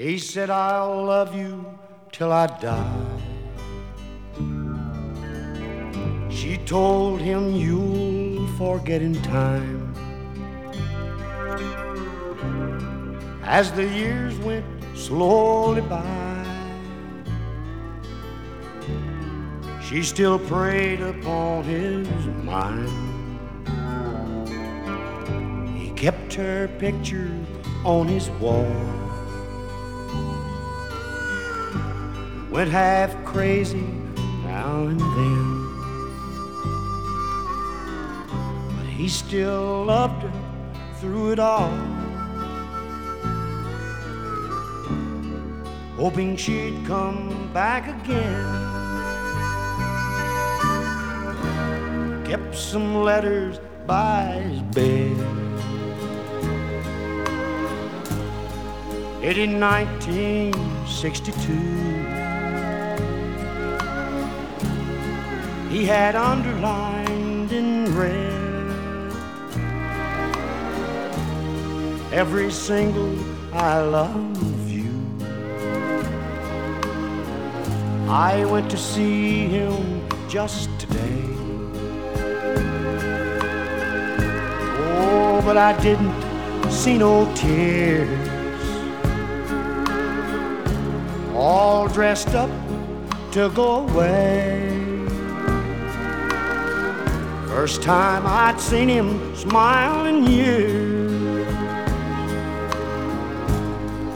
He said, I'll love you till I die. She told him, You'll forget in time. As the years went slowly by, she still preyed upon his mind. He kept her picture on his wall. Went half crazy now and then. But he still loved her through it all. Hoping she'd come back again. Kept some letters by his bed. In 1962. He had underlined in red every single I love you. I went to see him just today. Oh, but I didn't see no tears. All dressed up to go away. First time I'd seen him smile in years.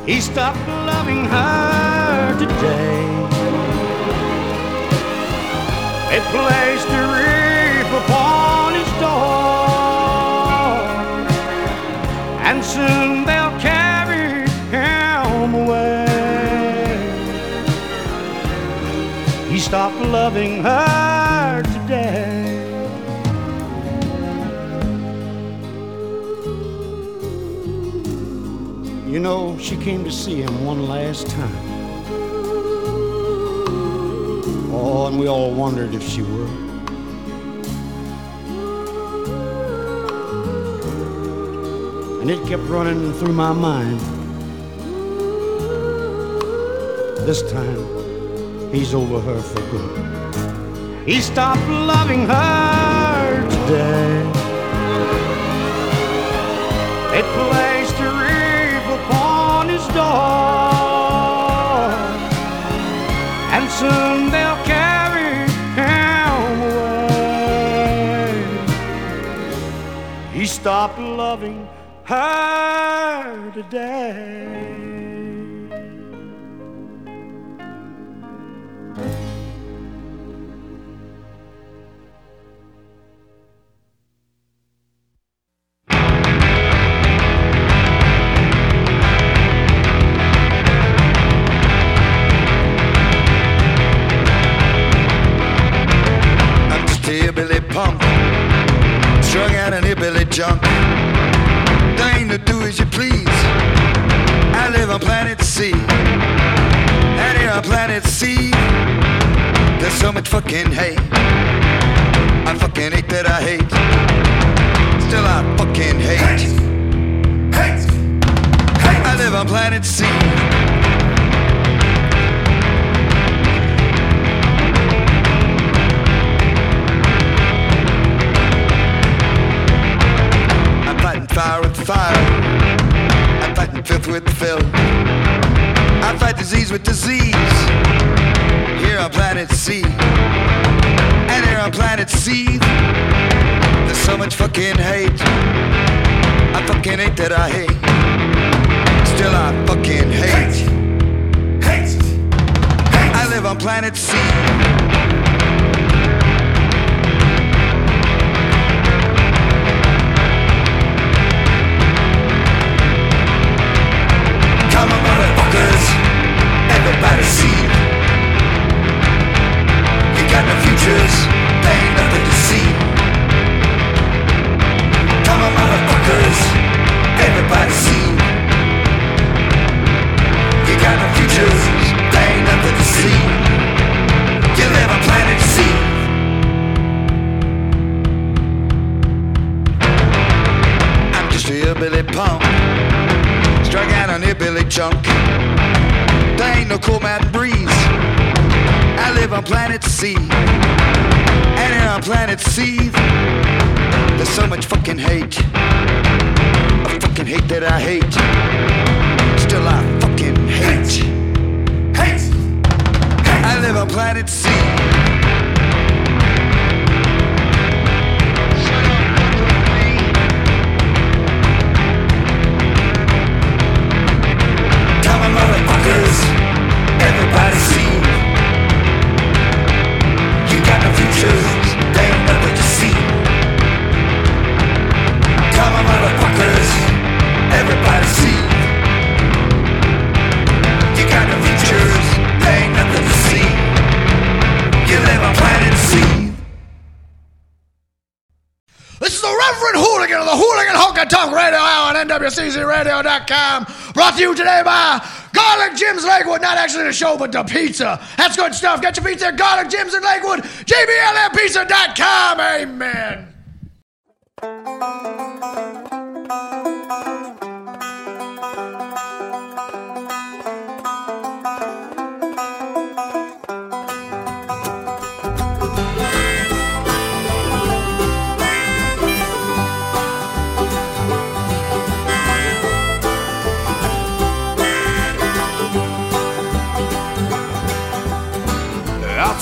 He stopped loving her today. They placed a reef upon his door, and soon they'll carry him away. He stopped loving her she came to see him one last time. Oh, and we all wondered if she would. And it kept running through my mind. This time, he's over her for good. He stopped loving her today. It and soon they'll carry him away. He stopped loving her today. Junk. Thing to do as you please. I live on planet C, and here on planet C, there's so much fucking hate. I fucking hate that I hate. Still I fucking hate. Hate. Hate. I live on planet C. Fighting with filth. I fight disease with disease. Here on planet C. And here on planet C. There's so much fucking hate. I fucking hate that I hate. Still I fucking hate. Hate. hate. Hate. I live on planet C. everybody see. You got no futures, ain't nothing to see. Come on motherfuckers, everybody see. You got no futures, they ain't nothing to see. You Billy Pump hillbilly junk. There ain't no cool mountain breeze. I live on planet C. And here on planet C, there's so much fucking hate. A fucking hate that I hate. Still I fucking hate. hate. Hate. I live on planet C. motherfuckers. Everybody see. You got no futures. There ain't nothing to see. Come on, motherfuckers. Everybody see. You got no futures. There ain't nothing to see. You live on planet C. This is the Reverend Hooligan of the Hooligan Honky Tonk Radio Hour on NWCZRadio.com. Brought to you today by Garlic Jim's Lakewood. Not actually the show, but the pizza. That's good stuff. Get your pizza at Garlic Jim's in Lakewood. JBLMPizza.com. Amen.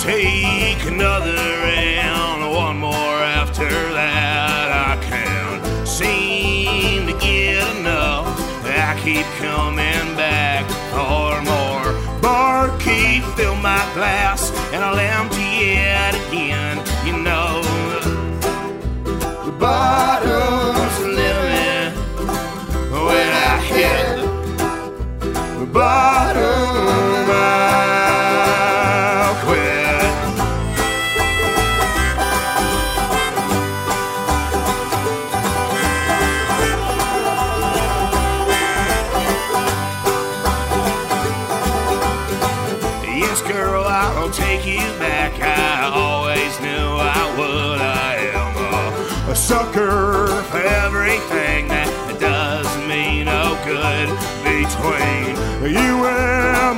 Take another round, one more after that. I can't seem to get enough. I keep coming back for more. Barkeep, fill my glass, and I'll empty it again. You know, the bottom's limit when I hit the bottom.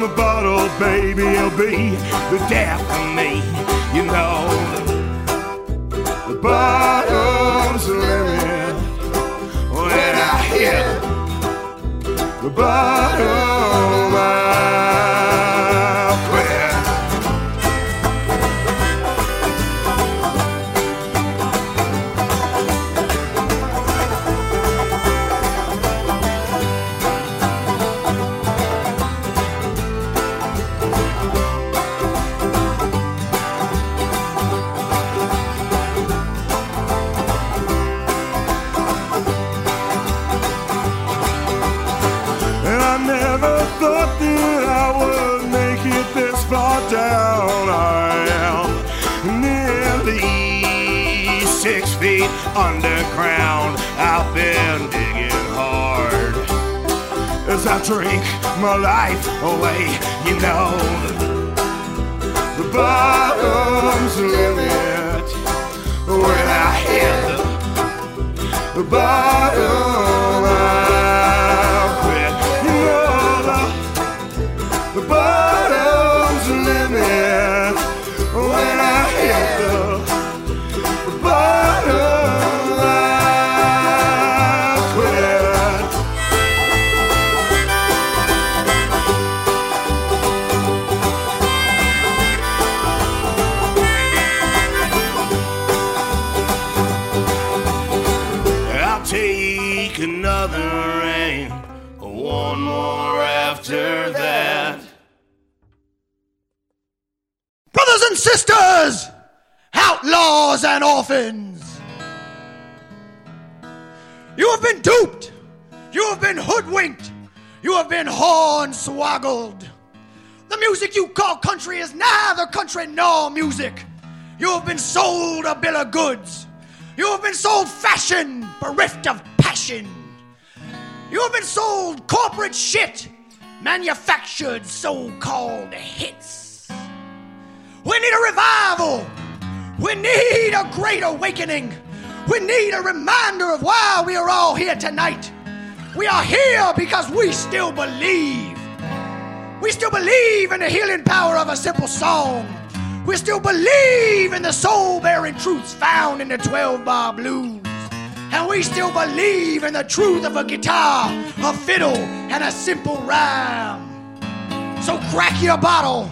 The bottle, baby, it'll be the death of me. You know, the bottom's the limit when I hit the bottom. Drink my life away. You know, the bottom's the limit when I hit the bottom. I'll orphans, you have been duped, you have been hoodwinked, you have been hornswoggled. The music you call country is neither country nor music. You have been sold a bill of goods. You have been sold fashion, bereft of passion. You have been sold corporate shit, manufactured so called hits. We need a revival. We need a great awakening. We need a reminder of why we are all here tonight. We are here because we still believe. We still believe in the healing power of a simple song. We still believe in the soul bearing truths found in the 12 bar blues. And we still believe in the truth of a guitar, a fiddle, and a simple rhyme. So crack your bottle,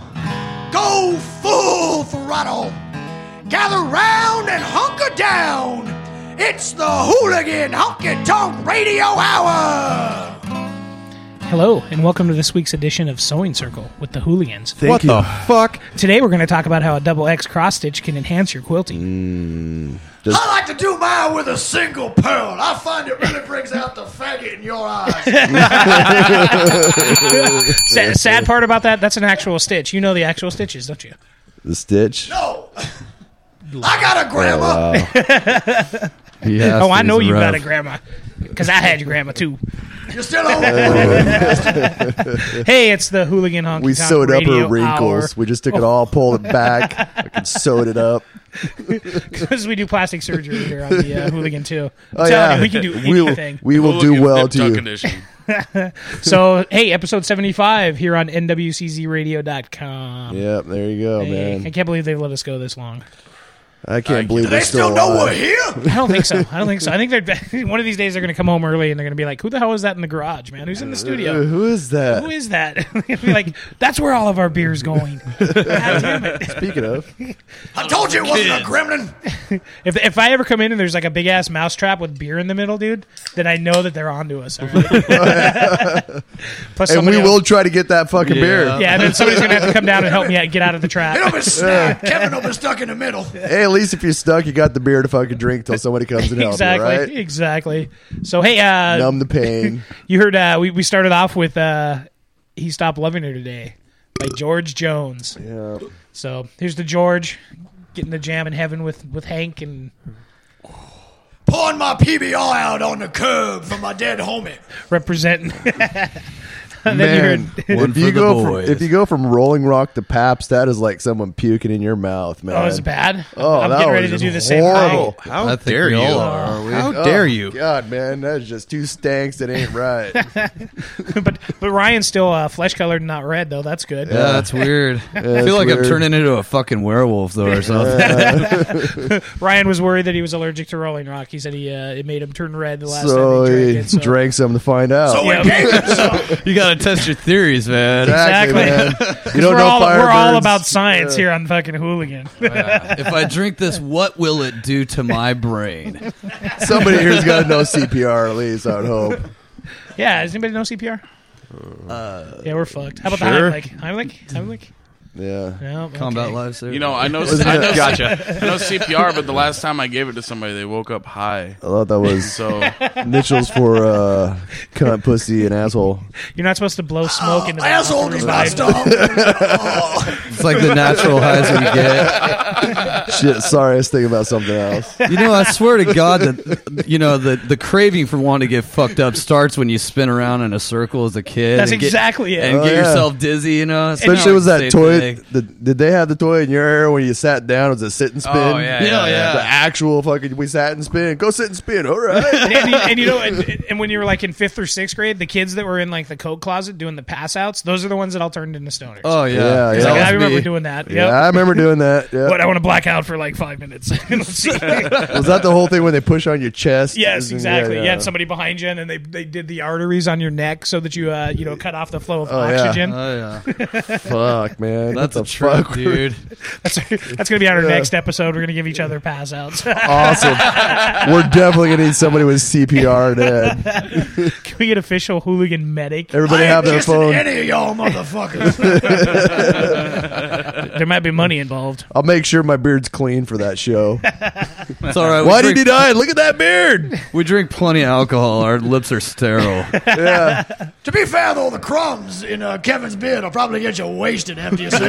go full throttle, gather round and hunker down. It's the Hooligan Honky Tonk Radio Hour. Hello, and welcome to this week's edition of Sewing Circle with the Hooligans. what the fuck? Today we're going to talk about how a double X cross stitch can enhance your quilting. Hmm, I like to do mine with a single pearl. I find it really brings out the faggot in your eyes. Sa- sad part about that, that's an actual stitch. You know the actual stitches, don't you? The stitch. No. I got a grandma. Oh, I know you got a grandma. Because I had your grandma too. You're still on. Hey, it's the Hooligan Honky We sewed up her wrinkles. Hour. We just took it all, pulled it back, and sewed it up. Because we do plastic surgery here on the uh, Hooligan too. I'm Oh yeah, you, we can do We'll- anything. we will do well Nip to Tuck you. Edition. So, hey, episode 75 here on NWCZRadio.com. Yep, there you go, Hey, I can't believe they let us go this long. I can't Do believe Do they we're still still know alive. we're here? I don't think so. I don't think so. I think they're one of these days they're going to come home early and they're going to be like, "Who the hell is that in the garage, man? Who's in the Uh, studio? who is that? Who is that?" They'll be like, "That's where all of our beer's going." God damn it! Speaking of, I told you it wasn't a gremlin. If if I ever come in and there's like a big ass mousetrap with beer in the middle, dude, then I know that they're onto us. all right? Plus, and we somebody will try to get that fucking beer. Yeah, and then somebody's going to have to come down and help me out, get out of the trap. It'll be snapped. Kevin will be stuck in the middle. Hey, at least if you're stuck, you got the beer to fucking drink till somebody comes and helps exactly, you, right? exactly. So hey, uh, Numb the pain. You heard uh, we we started off with uh, "He Stopped Loving Her Today" by George Jones. yeah. So here's the George getting the jam in heaven with with Hank and Pouring my PBR out on the curb for my dead homie. representing. and then you Man, heard, if you go from if you go from Rolling Rock to Pabst, that is like someone puking in your mouth, man. oh, it's bad. Oh, I'm that getting ready was to do the just same horrible. thing. How I dare you? are, are we? How Oh, dare you? God, man, that's just two stanks that ain't right. but but Ryan's still uh, flesh colored, and not red though. That's good. Yeah, that's weird. I feel like weird. I'm turning into a fucking werewolf though, or something. Ryan was worried that he was allergic to Rolling Rock. He said he uh, it made him turn red the last so time he he drank it. So. drank some to find out. So Yeah. we gave you got to test your theories, man. exactly, Exactly. man. You don't we're know all, we're all Firebirds. about science here on fucking Hooligan. if I drink this, what will it do to my brain? Somebody here's got to know CPR at least. I would hope. yeah, does anybody know CPR? Uh, yeah, we're fucked. How about sure. the Heimlich? Heimlich? Heimlich? Yeah. No, Combat okay. lifesaver. You know, I know, I know, gotcha. I know CPR, but the last time I gave it to somebody, they woke up high. I thought that was So initials for uh, cunt, pussy, and asshole. You're not supposed to blow smoke into the mouth Asshole does not stop. it's like the natural highs that you get. Shit, sorry, I was thinking about something else. You know, I swear to God that you know the the craving for wanting to get fucked up starts when you spin around in a circle as a kid. That's and get- exactly it. And Oh, get yeah. yourself dizzy. You know, Especially like was that toy. Thing. The, did they have the toy in your era when you sat down? Was it sit and spin? Oh, yeah, yeah, yeah. The actual fucking we sat and spin. Go sit and spin. All right. and, and, you- and you know, and, and when you were like in fifth or sixth grade, the kids that were in like the coat closet doing the pass outs, those are the ones that all turned into stoners. Oh yeah, Yeah, yeah. Like, I remember me. doing that. Yeah, I remember doing that. Yeah. But I want to black out for like five minutes. Let's see. Was that the whole thing when they push on your chest? yes, Yeah, exactly. yeah. You had somebody behind you, and then they they did the arteries on your neck so that you uh you know cut off the flow of Oh, yeah. oxygen. Oh yeah, Fuck, man. That's a what the trip, fuck? dude. That's that's gonna be on our next episode. We're gonna give each other pass outs. Awesome. We're definitely gonna need somebody with CPR dead. Can we get official hooligan medic? Everybody I have their phone. any of y'all motherfuckers. There might be money involved. I'll make sure my beard's clean for that show. It's all right. We Why drink, did he die? Look at that beard. We drink plenty of alcohol. Our lips are sterile. Yeah. to be fair, though, the crumbs in uh, Kevin's beard will probably get you wasted after you say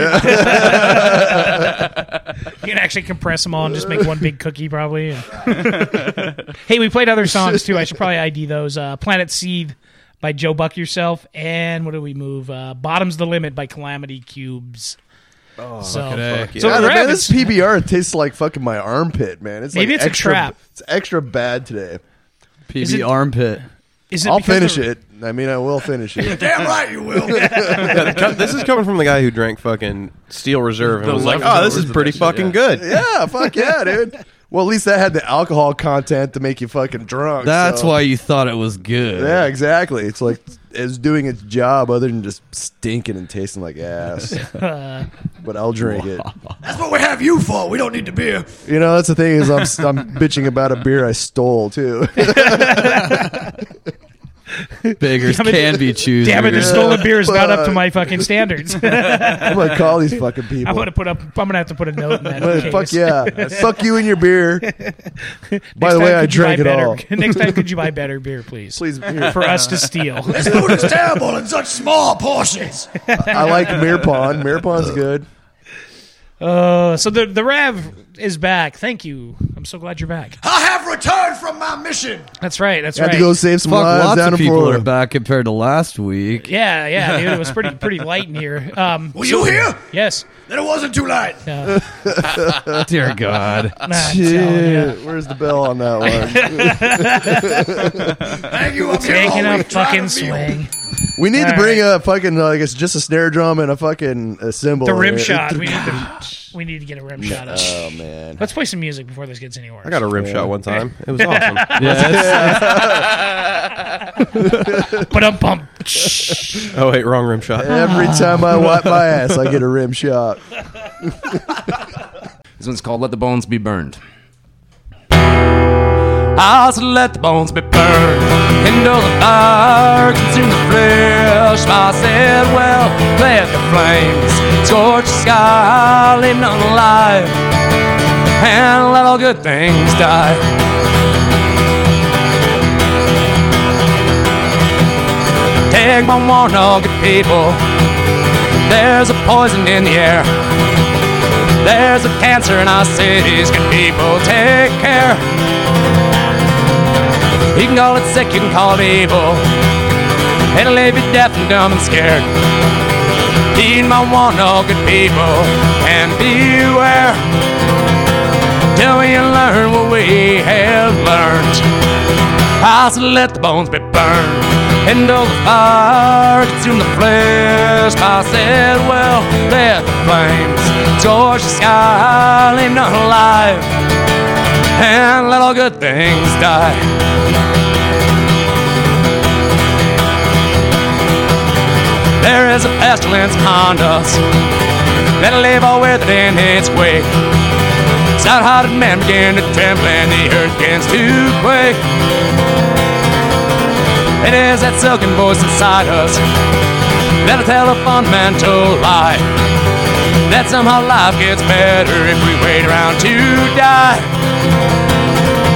You can actually compress them all and just make one big cookie, probably. hey, we played other songs too. I should probably ID those. Uh, Planet Seed by Joe Buck Yourself, and what do we move? Uh, Bottom's the Limit by Calamity Cubes. Oh, so, fucking A. so God, we're man, this PBR tastes like fucking my armpit, man. It's Maybe like it's a extra, trap. It's extra bad today. PB Is it- armpit. Is it I'll because finish of- it. I mean, I will finish it. Damn right you will. This is coming from the guy who drank fucking Steel Reserve and The was like, "Oh, this is of pretty that shit, fucking yeah. good." yeah, fuck yeah, dude. Well, at least that had the alcohol content to make you fucking drunk. That's so- why you thought it was good. Yeah, exactly. It's like it's doing its job other than just stinking and tasting like ass. but I'll drink it. That's what we have you for. We don't need the beer. You know, that's the thing is I'm I'm bitching about a beer I stole too. Beggars Damn it. can be choosers. Damn it, the stolen beer is not up to my fucking standards. I'm gonna call these fucking people. I'm gonna put up. I'm gonna have to put a note in that. But fuck yeah, fuck you and your beer. By the way, I could you drank it better, all. Next time, could you buy better beer, please? Please, here. For us to steal. This food is terrible in such small portions. I like Mirpon. Mirpon's good. Uh, so the the Rev is back. Thank you. I'm so glad you're back. I have returned from my mission. That's right. That's Had right. to go save some Fuck, lives lots down of in people Florida. are back compared to last week. yeah, yeah, dude. It was pretty pretty light in here. Um, Were you here? yes. Then it wasn't too light. Uh, Dear God. nah, I'm telling ya. Shit, where's the bell on that one? Thank you. I'm here Taking all a week trying fucking to feel- swing. We need to All bring right. a fucking like it's just a snare drum and a fucking a cymbal. The rim shot. We need to. We need to get a rim shot up. Oh man. Let's play some music before this gets any worse. I got a rim shot one time. It was awesome. But um bump. oh wait, wrong rim shot. Every time I wipe my ass, I get a rim shot. This one's called Let the Bones Be Burned. I'll let the bones be burned into the fire, consume the flesh. I said, well, let the flames scorch the sky, leave none alive, and let all good things die. Take my warning, all good people. There's a poison in the air. There's a cancer in our cities. Can people take care? You can call it sick, you can call it evil. It'll leave you deaf and dumb and scared. Heed my warning, all good people, and beware. Till we learn what we have learned. I said, let the bones be burned into the fire, consume the flesh. I said, well, let the flames scorch the sky, leave none alive, and let all good things die. There is a pestilence upon us that'll leave all withered in its wake. Stout-hearted men begin to tremble and the earth begins to quake. It is that silken voice inside us that'll tell a fundamental lie. That somehow life gets better if we wait around to die.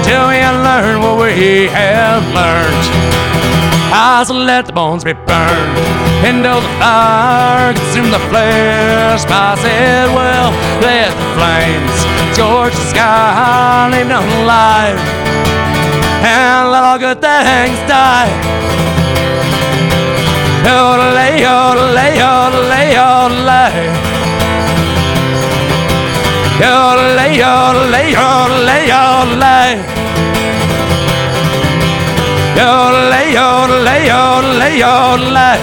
Till we unlearn what we have learned. I will let the bones be burned into the fire, consume the flesh. I said, well, let the flames scorch the sky, leave none alive, and let all good things die. Oh, yodelay, yodelay, oh, yodelay, oh, yodelay. Yodelay, yodelay, yodelay, yodelay. Yodelay, yodelay, yodelay, yodelay.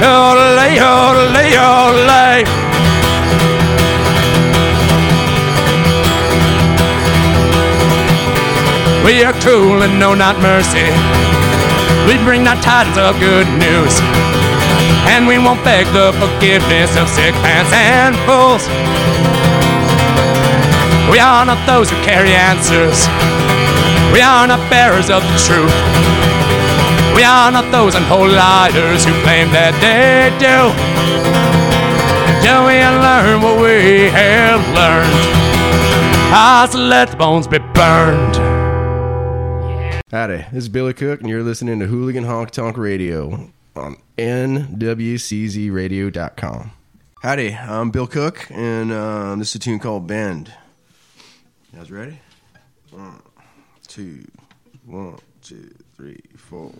Yodelay, yodelay, yodelay. We are cruel and know not mercy. We bring not tidings of good news. And we won't beg the forgiveness of sick pants and fools. We are not those who carry answers. We are not bearers of the truth. We are not those unholy liars who claim that they do. Till we learn what we have learned. I said, let the bones be burned. Howdy, this is Billy Cook, and you're listening to Hooligan Honk Tonk Radio on NWCZRadio.com. Howdy, I'm Bill Cook, and uh, this is a tune called Bend. You guys ready? One, two, one, two, three, four.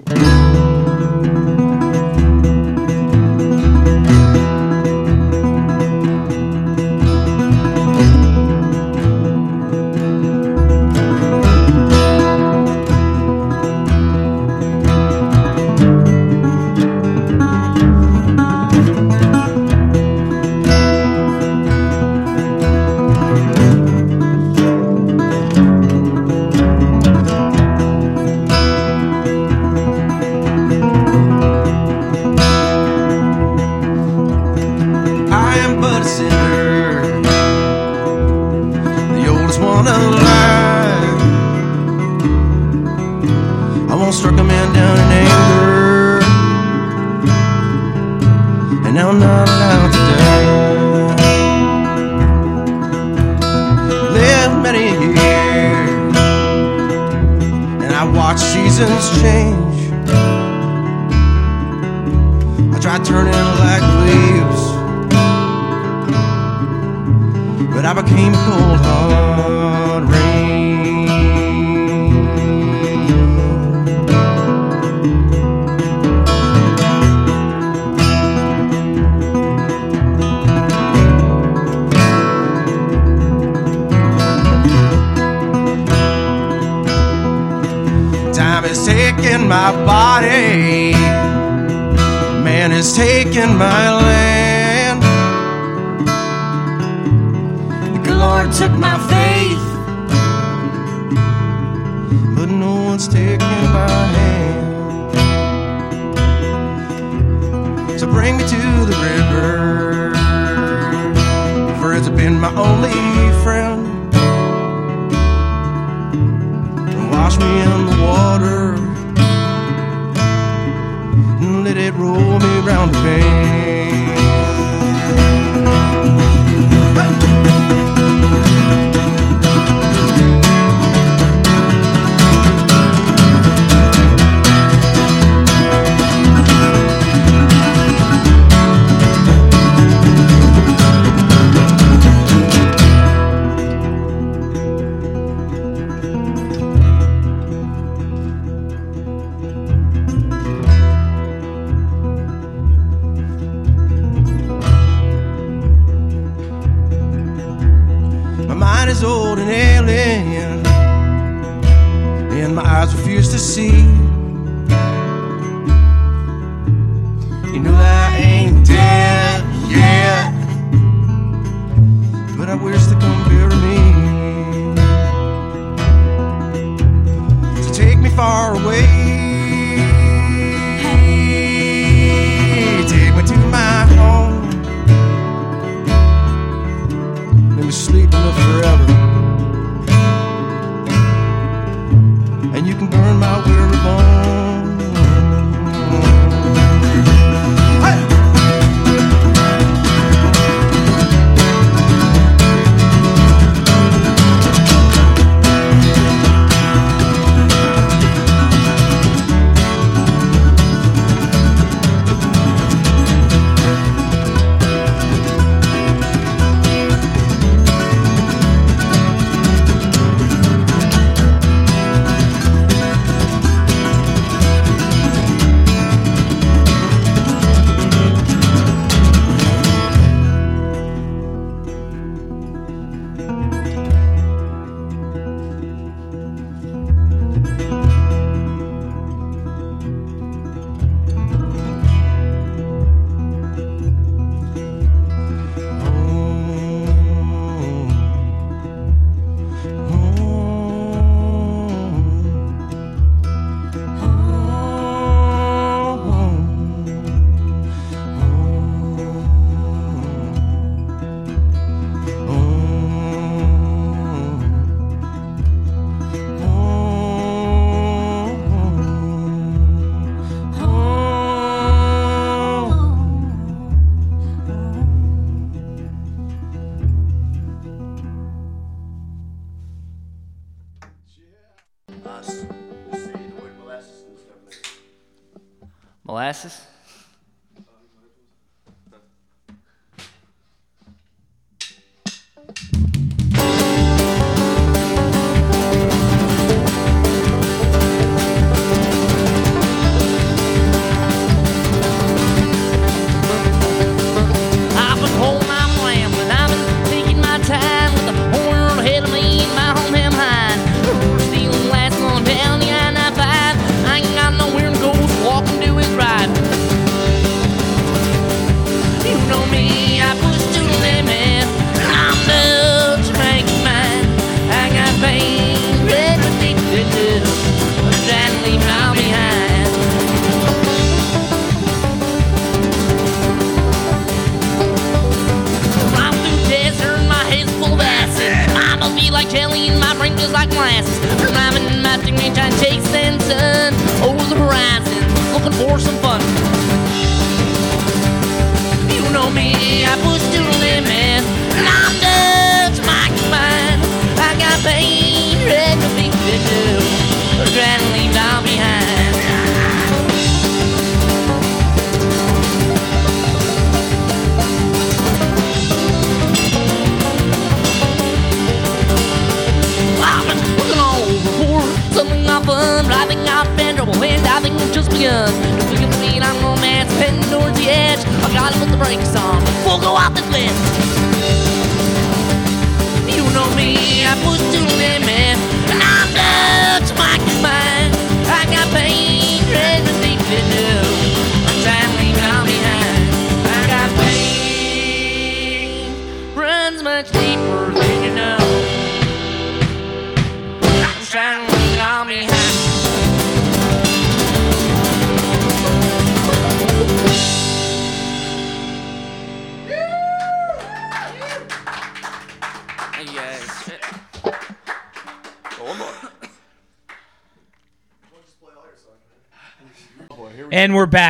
Oh.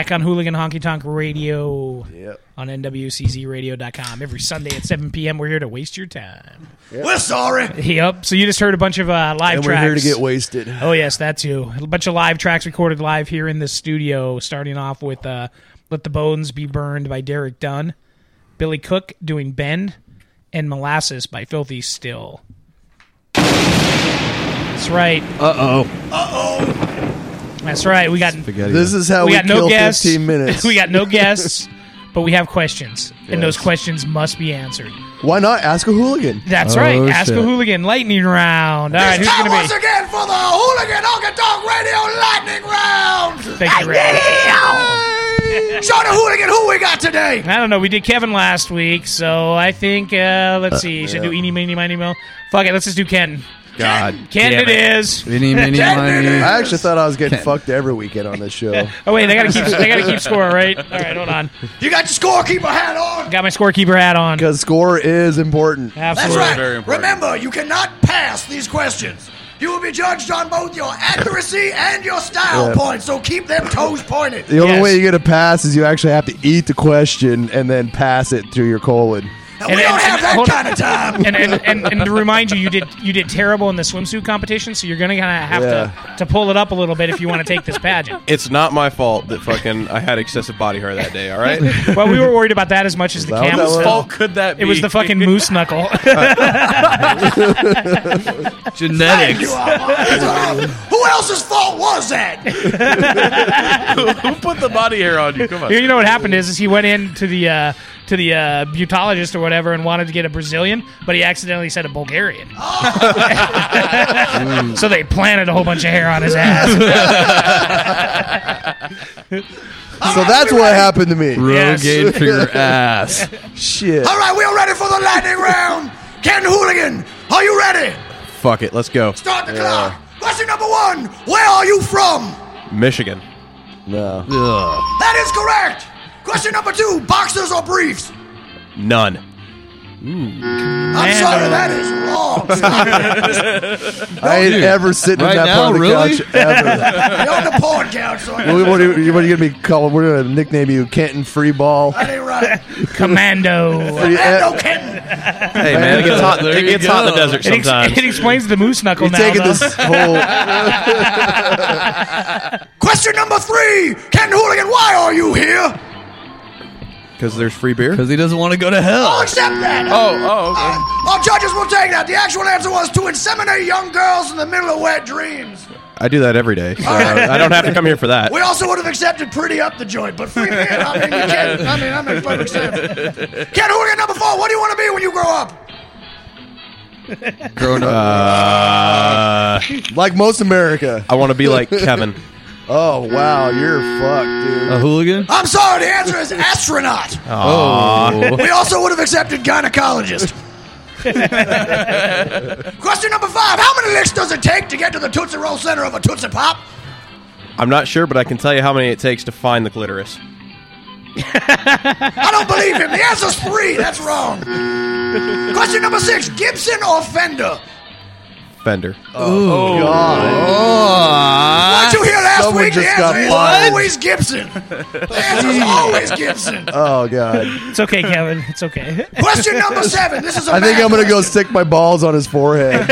Back on Hooligan Honky Tonk Radio Yep. on NWCZRadio.com. Every Sunday at 7 p.m., we're here to waste your time. We're sorry. Yep. So you just heard a bunch of uh, live And tracks. we're here to get wasted. Oh yes, that too. A bunch of live tracks recorded live here in the studio. Starting off with uh, "Let the Bones Be Burned" by Derek Dunn, Billy Cook doing "Bend," and "Molasses" by Filthy Still. That's right. Uh oh. Uh oh. That's right. We got This is how we, got kill no guests. 15 minutes. we got no guests, but we have questions, and those questions must be answered. Why not ask a hooligan? That's Oh, right. Ask a shit. hooligan lightning round. All right, It's who's time gonna once be? again for the Hooligan Honky Tonk Radio Lightning Round. Thank you, Ray. Show the hooligan who we got today. I don't know. We did Kevin last week, so I think uh, let's see. Should I do yeah. eeny, meeny, miny, mo? Fuck it. Let's just do Ken. God. Ken damn it is. Mini, mini, mini. I actually thought I was getting fucked every weekend on this show. Oh wait, they gotta keep. They gotta keep score, right? All right, hold on. You got your scorekeeper hat on. Got my scorekeeper hat on. Because score is important. That's Absolutely. right. Very important. Remember, you cannot pass these questions. You will be judged on both your accuracy and your style Yeah. points, so keep them toes pointed. The only Yes. way you get a pass is you actually have to eat the question and then pass it through your colon. And, we don't have that hold on. kind of time. And, and, and, and to remind you, you did you did terrible in the swimsuit competition, so you're gonna kind of have Yeah. to to pull it up a little bit if you want to take this pageant. It's not my fault that fucking I had excessive body hair that day. All right. Well, we were worried about that as much as the camel's fault. fault could that be? It was the fucking moose knuckle. Genetics. You are- Who else's fault was that? Who put the body hair on you? Come on. You know what happened is, is he went into the uh, to the uh, butologist or whatever and wanted to get a Brazilian, but he accidentally said a Bulgarian. so they planted a whole bunch of hair on his ass. So that's what happened to me. Yes. Rogaine for your ass. Shit. All right, we are ready for the lightning round. Ken Hooligan, are you ready? Fuck it. Let's go. Start the clock. Question number one Where are you from? Michigan. No. Ugh. That is correct. Question number two Boxers or briefs? None. I'm sorry, that is wrong. Stop. I ain't ever sitting Right in that now, part of the really? couch ever. You're on the porn couch, so what, what, are you, what are you gonna be called? We're gonna nickname you Kenton Freeball. that ain't right. Commando. And no kidding. Hey man, it gets hot. There It you gets hot in the go. desert It, ex- sometimes. it explains the moose knuckle You're now. taking though. this whole. Question number three Ken Hooligan, why are you here? Because there's free beer. Because he doesn't want to go to hell. I'll hell. accept that. Oh, oh, okay. Uh, our judges will take that. The actual answer was to inseminate young girls in the middle of wet dreams. I do that every day, so I don't have to come here for that. We also would have accepted pretty up the joint, but free man, I mean, you can't. I mean, that makes perfect sense. Ken Hooligan, number four, what do you want to be when you grow up? Grown up. Uh, like most America. I want to be like Kevin. Oh wow, you're fucked, dude. a hooligan? I'm sorry, the answer is astronaut. Oh. oh. We also would have accepted gynecologist. Question number five How many licks does it take to get to the Tootsie Roll center of a Tootsie Pop? I'm not sure, but I can tell you how many it takes to find the clitoris. I don't believe him. The answer's three. That's wrong. Question number six Gibson or Fender? Fender. Oh, oh, God. What you hear last Someone week? The just got answer is fired. always Gibson. The answer is always Gibson. Oh god. It's okay, Kevin. It's okay. Question number seven. This is a I think math I'm gonna go question. stick my balls on his forehead.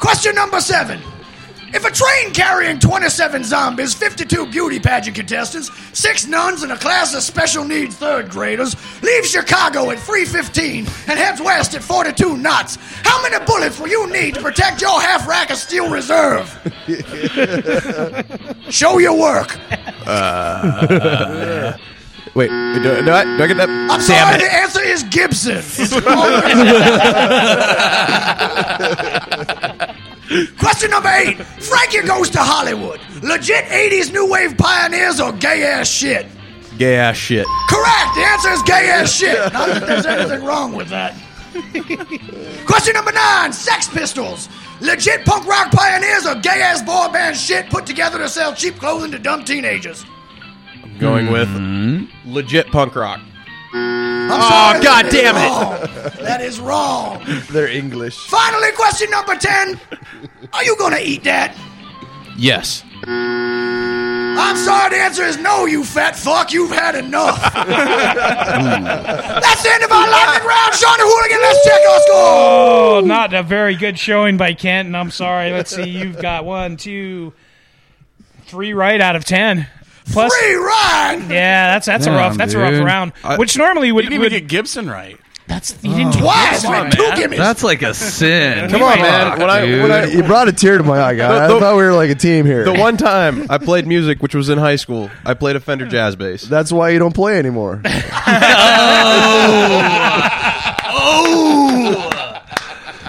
Question number seven. If a train carrying 27 zombies, 52 beauty pageant contestants, six nuns, and a class of special needs third graders leaves Chicago at 3:15 and heads west at 42 knots, how many bullets will you need to protect your half rack of steel reserve? Show your work. Uh, wait, do, do I, do I get that? I'm sorry, the answer is Gibson. Question number eight. Frankie goes to Hollywood. Legit 80s new wave pioneers or gay ass shit? Gay ass shit. Correct. The answer is gay ass shit. Not that there's anything wrong with that. Question number nine. Sex Pistols. Legit punk rock pioneers or gay ass boy band shit put together to sell cheap clothing to dumb teenagers? I'm going with mm-hmm. legit punk rock. I'm Oh, sorry, God that is damn it. That is wrong. They're English. Finally, question number 10. Are you going to eat that? Yes. I'm sorry, the answer is no, you fat fuck. You've had enough. That's the end of our lightning round. Sean the Hooligan, let's check our score. Oh, not a very good showing by Kent, and I'm sorry. Let's see. You've got one, two, three right out of ten. Plus, Free ride. yeah, that's that's a Damn, rough that's a rough dude. round. I- which normally You would, didn't even would get Gibson right. that's you didn't oh. do Twice, Gibson, man. man. Two gimmies. That's like a sin. Come on, man. When I, when I, You brought a tear to my eye, guy. I The- the- thought we were like a team here. the one time I played music, which was in high school, I played a Fender jazz bass. That's why you don't play anymore. Oh,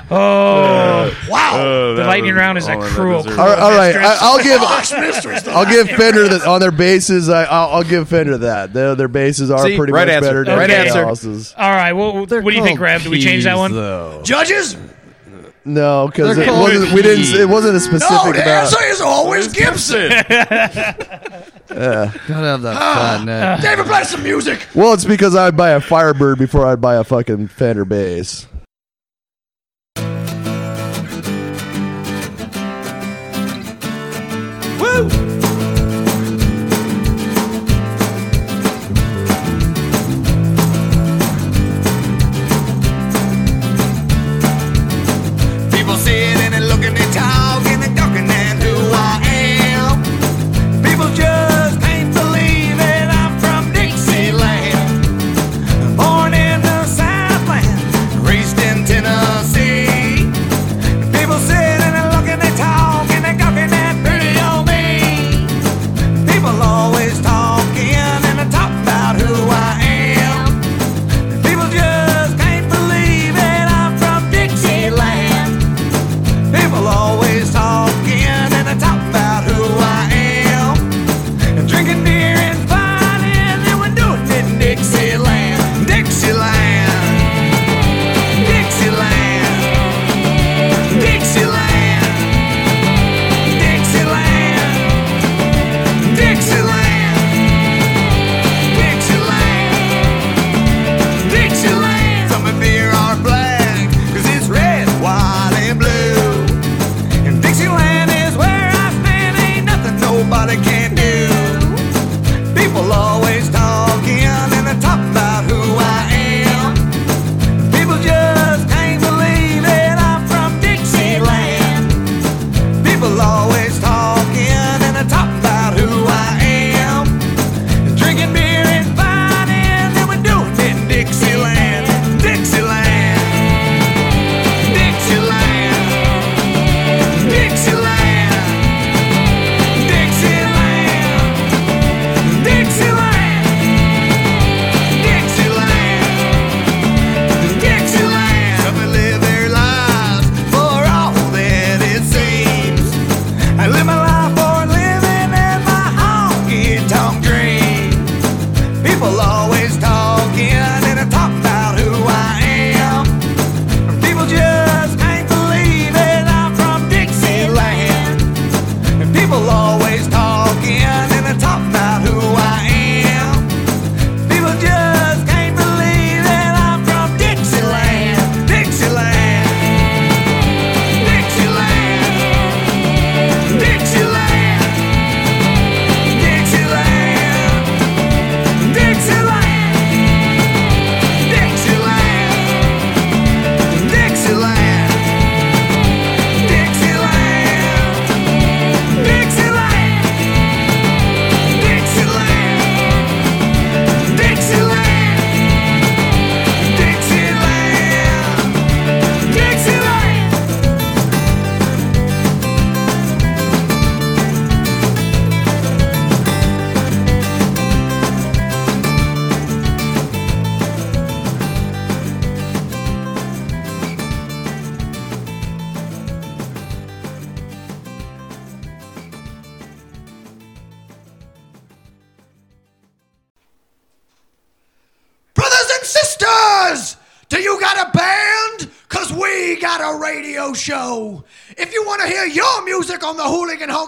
Oh. oh, Wow. Oh, the lightning round is a cruel. all cruel right, all right. mistress. I, I'll give. I'll give Fender that on their bases. I, I'll, I'll give Fender that. Their, their bases are See, pretty right much answer. better than Right everybody answer. else's. All right. Well, what do you think, Rev? Do we change that one? Though. Judges? No, because They're it called wasn't. We didn't. It wasn't a specific No, the about. answer is always Gibson. Gotta have that ah. fat neck. Ah. David, play some music. Well, it's because I'd buy a Firebird before I'd buy a fucking Fender bass.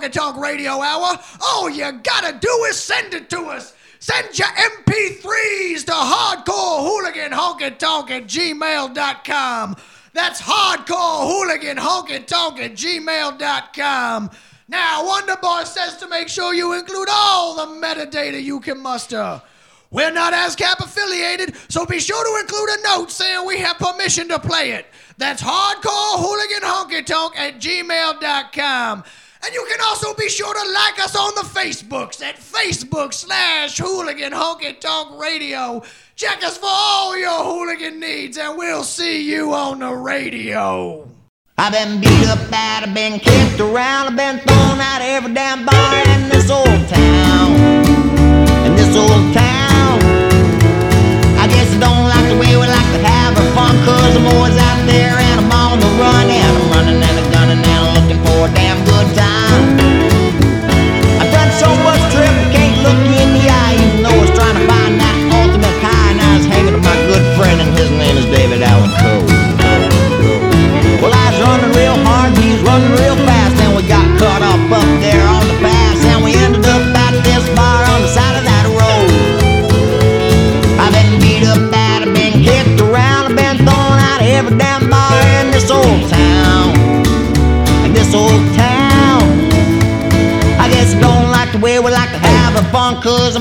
Honky Tonk Radio Hour, all you gotta do is send it to us. Send your MP3s to Hardcore Hooligan Honky Tonk at gmail.com. That's Hardcore Hooligan Honky Tonk at gmail.com. Now, Wonder Boy says to make sure you include all the metadata you can muster. We're not ASCAP affiliated, so be sure to include a note saying we have permission to play it. That's hardcore hooligan honky tonk at gmail.com. And you can also be sure to like us on the Facebooks at Facebook slash hooligan honky tonk radio. Check us for all your hooligan needs, and we'll see you on the radio. I've been beat up bad, I've been kicked around, I've been thrown out every damn bar in this old town. In this old town.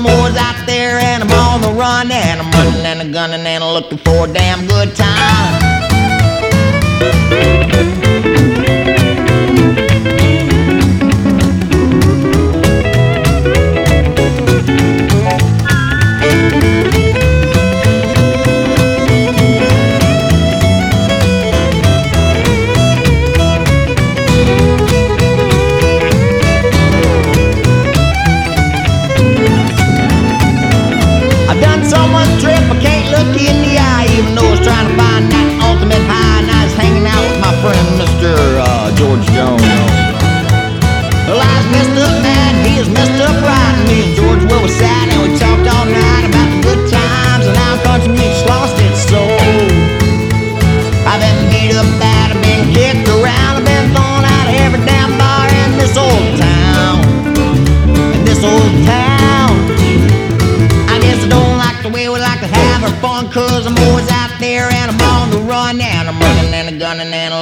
Fun, cause out there and I'm on the run, and I'm running and I'm gunning and I'm looking for a damn good time.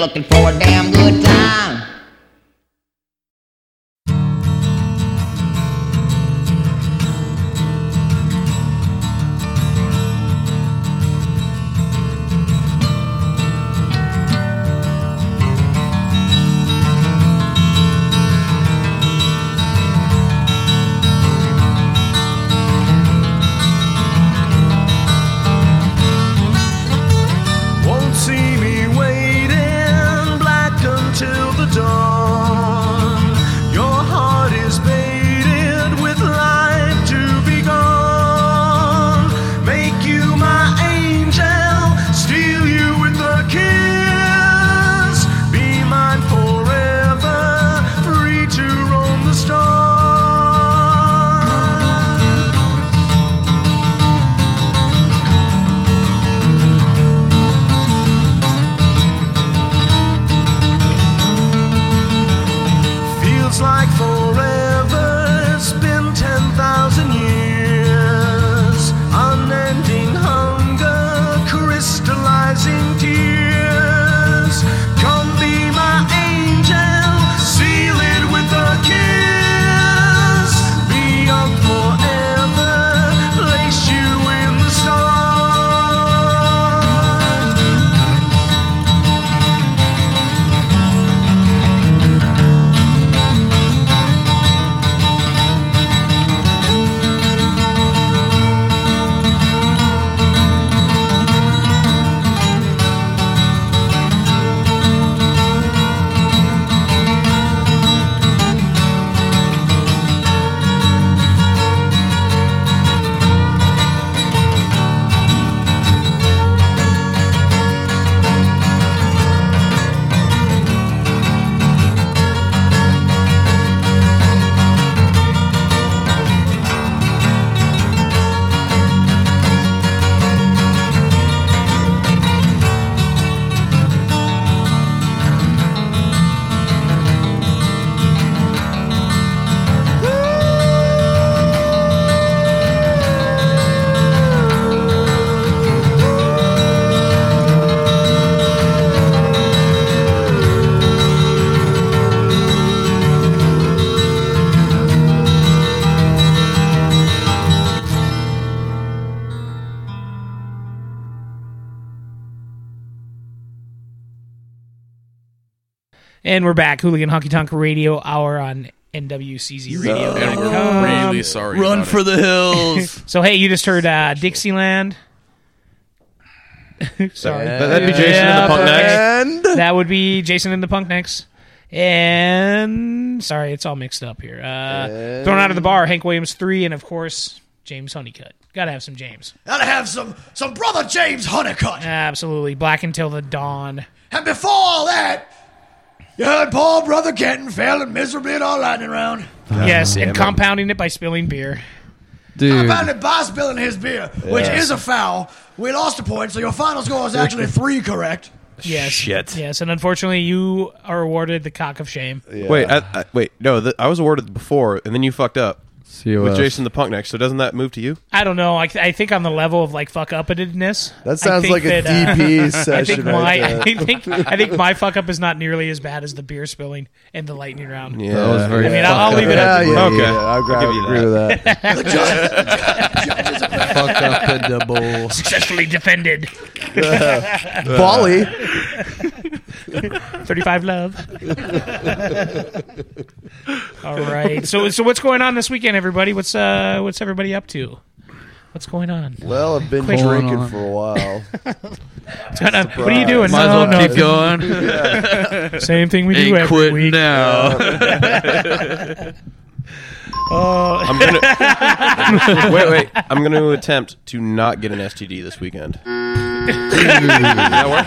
Looking for a damn good time. And we're back. Hooligan Honky Tonk Radio Hour on NWCZ Radio. And we're really sorry. Run about for it. the hills. So hey, you just heard uh, Dixieland. Sorry, That- that'd be Jason and the Punk Necks. And That would be Jason and the Punk Necks. And sorry, it's all mixed up here. Uh, thrown out of the bar, Hank Williams three, and of course James Hunnicutt. Gotta have some James. Gotta have some some brother James Hunnicutt. Absolutely, Black until the dawn. And before all that, you heard poor brother Kenton failing miserably at our lightning round. yes, and compounding it by spilling beer. Dude. Found it by spilling his beer, which Yes. is a foul. We lost a point, so your final score is actually three correct. Yes, Shit. yes, and unfortunately, you are awarded the cock of shame. Wait, I, I, wait, no, th- I was awarded before, and then you fucked up with COF. Jason the Punk Necks. So doesn't that move to you? I don't know. I, I think on the level of like fuck uppedness. That sounds I think like a that, uh, DP I session think right my there. I think I think my fuck up is not nearly as bad as the beer spilling and the lightning round. Yeah, That was very I mean, I'll, I'll leave it yeah, at yeah, yeah, Okay. yeah. I'll, I'll give you agree with that. Fuck up in the bowl. successfully defended. Volley. Thirty-five love. All right. So so what's going on this weekend, everybody? What's uh what's everybody up to? What's going on? Well, I've been Quick. drinking on. for a while. What's going on? What are you doing? Might as well no. keep going. Same thing we do Ain't every quitting week. now. Oh, I'm gonna wait, wait. I'm going to attempt to not get an STD this weekend. that work?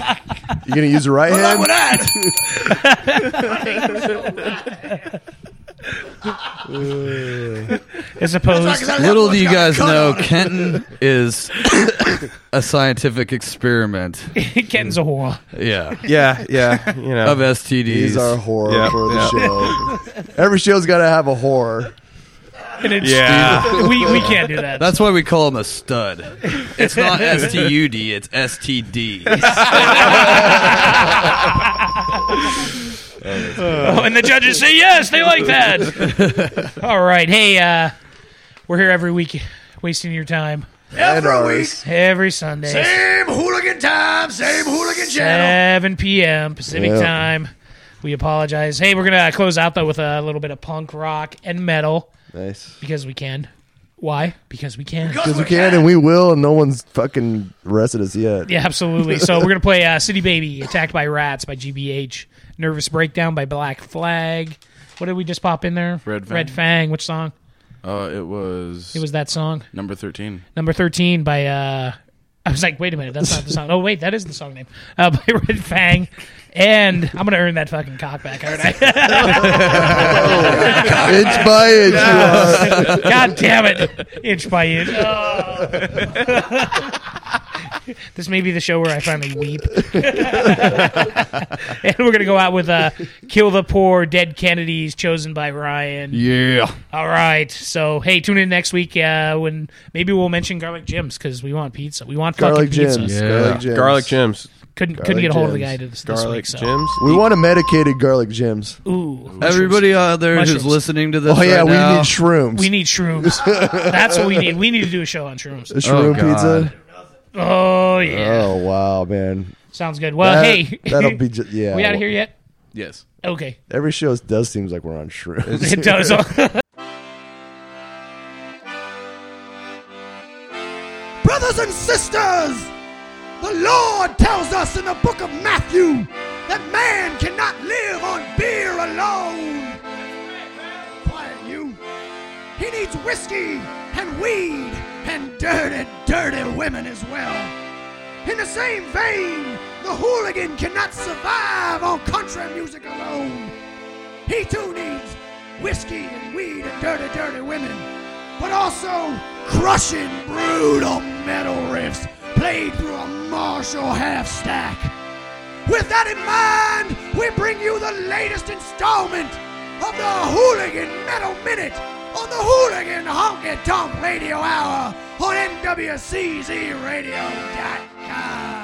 You gonna use the right Well, hand? would add. as opposed. Like, 'cause that Little do you guys know. Kenton is a scientific experiment. Kenton's a whore. Yeah. Yeah, yeah. You know, Of STDs. He's our horror Yeah, for the yeah. show. Every show's got to have a horror. And it's, Yeah. we, we can't do that. That's why we call him a stud. It's not S T U D, it's S T D. Oh, and the judges say yes, they like that. All right, hey, uh, we're here every week, wasting your time And Every week, every Sunday, same hooligan time, same hooligan channel. 7 p.m. Pacific Yeah. time. We apologize. Hey, we're gonna close out though with a little bit of punk rock and metal Nice. because we can. Why? Because we can. Because we can and we will, and no one's fucking arrested us yet. Yeah, absolutely. So we're gonna play uh, "City Baby," "Attacked by Rats" by GBH, "Nervous Breakdown" by Black Flag. What did we just pop in there? Red Fang. Red Fang. Which song? Uh, it was. It was that song. number thirteen. Number 13 by, uh, I was like, wait a minute, that's not the song. Oh, wait, that is the song name. Uh, by Red Fang. And I'm going to earn that fucking cock back, aren't I? Inch by inch. God damn it. Inch by inch. Oh. this may be the show where I finally weep. and we're going to go out with uh, Kill the Poor Dead Kennedys, chosen by Ryan. Yeah. All right. So, hey, tune in next week uh, when maybe we'll mention Garlic Jims because we want pizza. We want Garlic fucking pizza. Yeah. Garlic Jims. garlic Jims. Couldn't Garlic couldn't get a hold of the guy to this, this Garlic week. So. Jims. We want a medicated garlic Jims. Ooh, Everybody out there Mushrooms. who's listening to this Oh yeah, right we now, need shrooms. we need shrooms. That's what we need. We need to do a show on shrooms. a shroom Oh, God. pizza. Oh yeah, Oh wow, man. sounds good. Well, That- hey, that'll be just yeah. we out of here yet? Yes. Okay, Every show does seems like we're on shrooms. it does. Brothers and sisters, the Lord tells us in the book of Matthew that man cannot live on beer alone. Quiet, you. He needs whiskey and weed and dirty, dirty women as well. In the same vein, the hooligan cannot survive on country music alone. He too needs whiskey and weed and dirty, dirty women, but also crushing, brutal metal riffs played through a Marshall half stack. With that in mind, we bring you the latest installment of the Hooligan Metal Minute on the Hooligan Honky Tonk Radio Hour on NWCZRadio.com.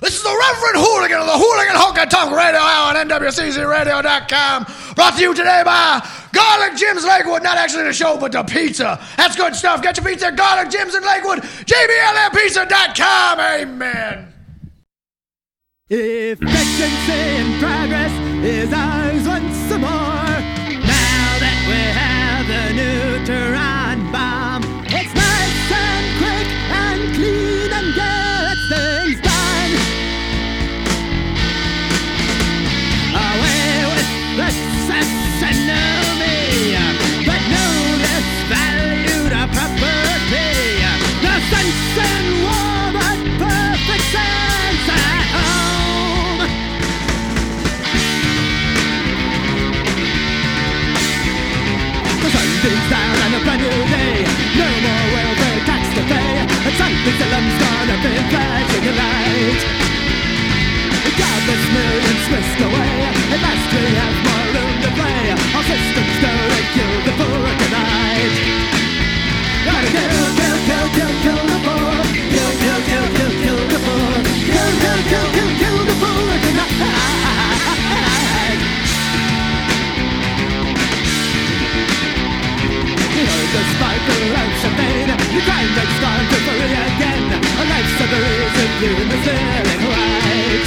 This is the Reverend Hooligan of the Hooligan Honky Tonk Radio Hour on NWCZRadio.com. Brought to you today by Garlic Jim's Lakewood. Not actually the show, but the pizza. That's good stuff. Get your pizza at Garlic Jim's in Lakewood. JBLMPizza.com. Amen. Efficiency in progress is ours be flashing a light. Away. Have more room to play. Systems kill the poor tonight. Kill, kill, kill, kill, kill the poor. Kill, kill, kill, kill, kill the. Kill, kill, kill, kill, kill the tonight. The of pain, the crime makes gone to free again. The reason you in the feeling right.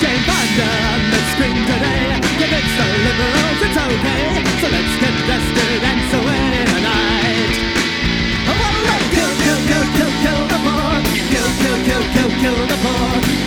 Jane Fonda on the screen today convinced the liberals it's okay. So let's get dusted and so in a night. Oh, well, let's kill, kill, kill, kill, kill the poor. Kill, kill, kill, kill, kill the poor.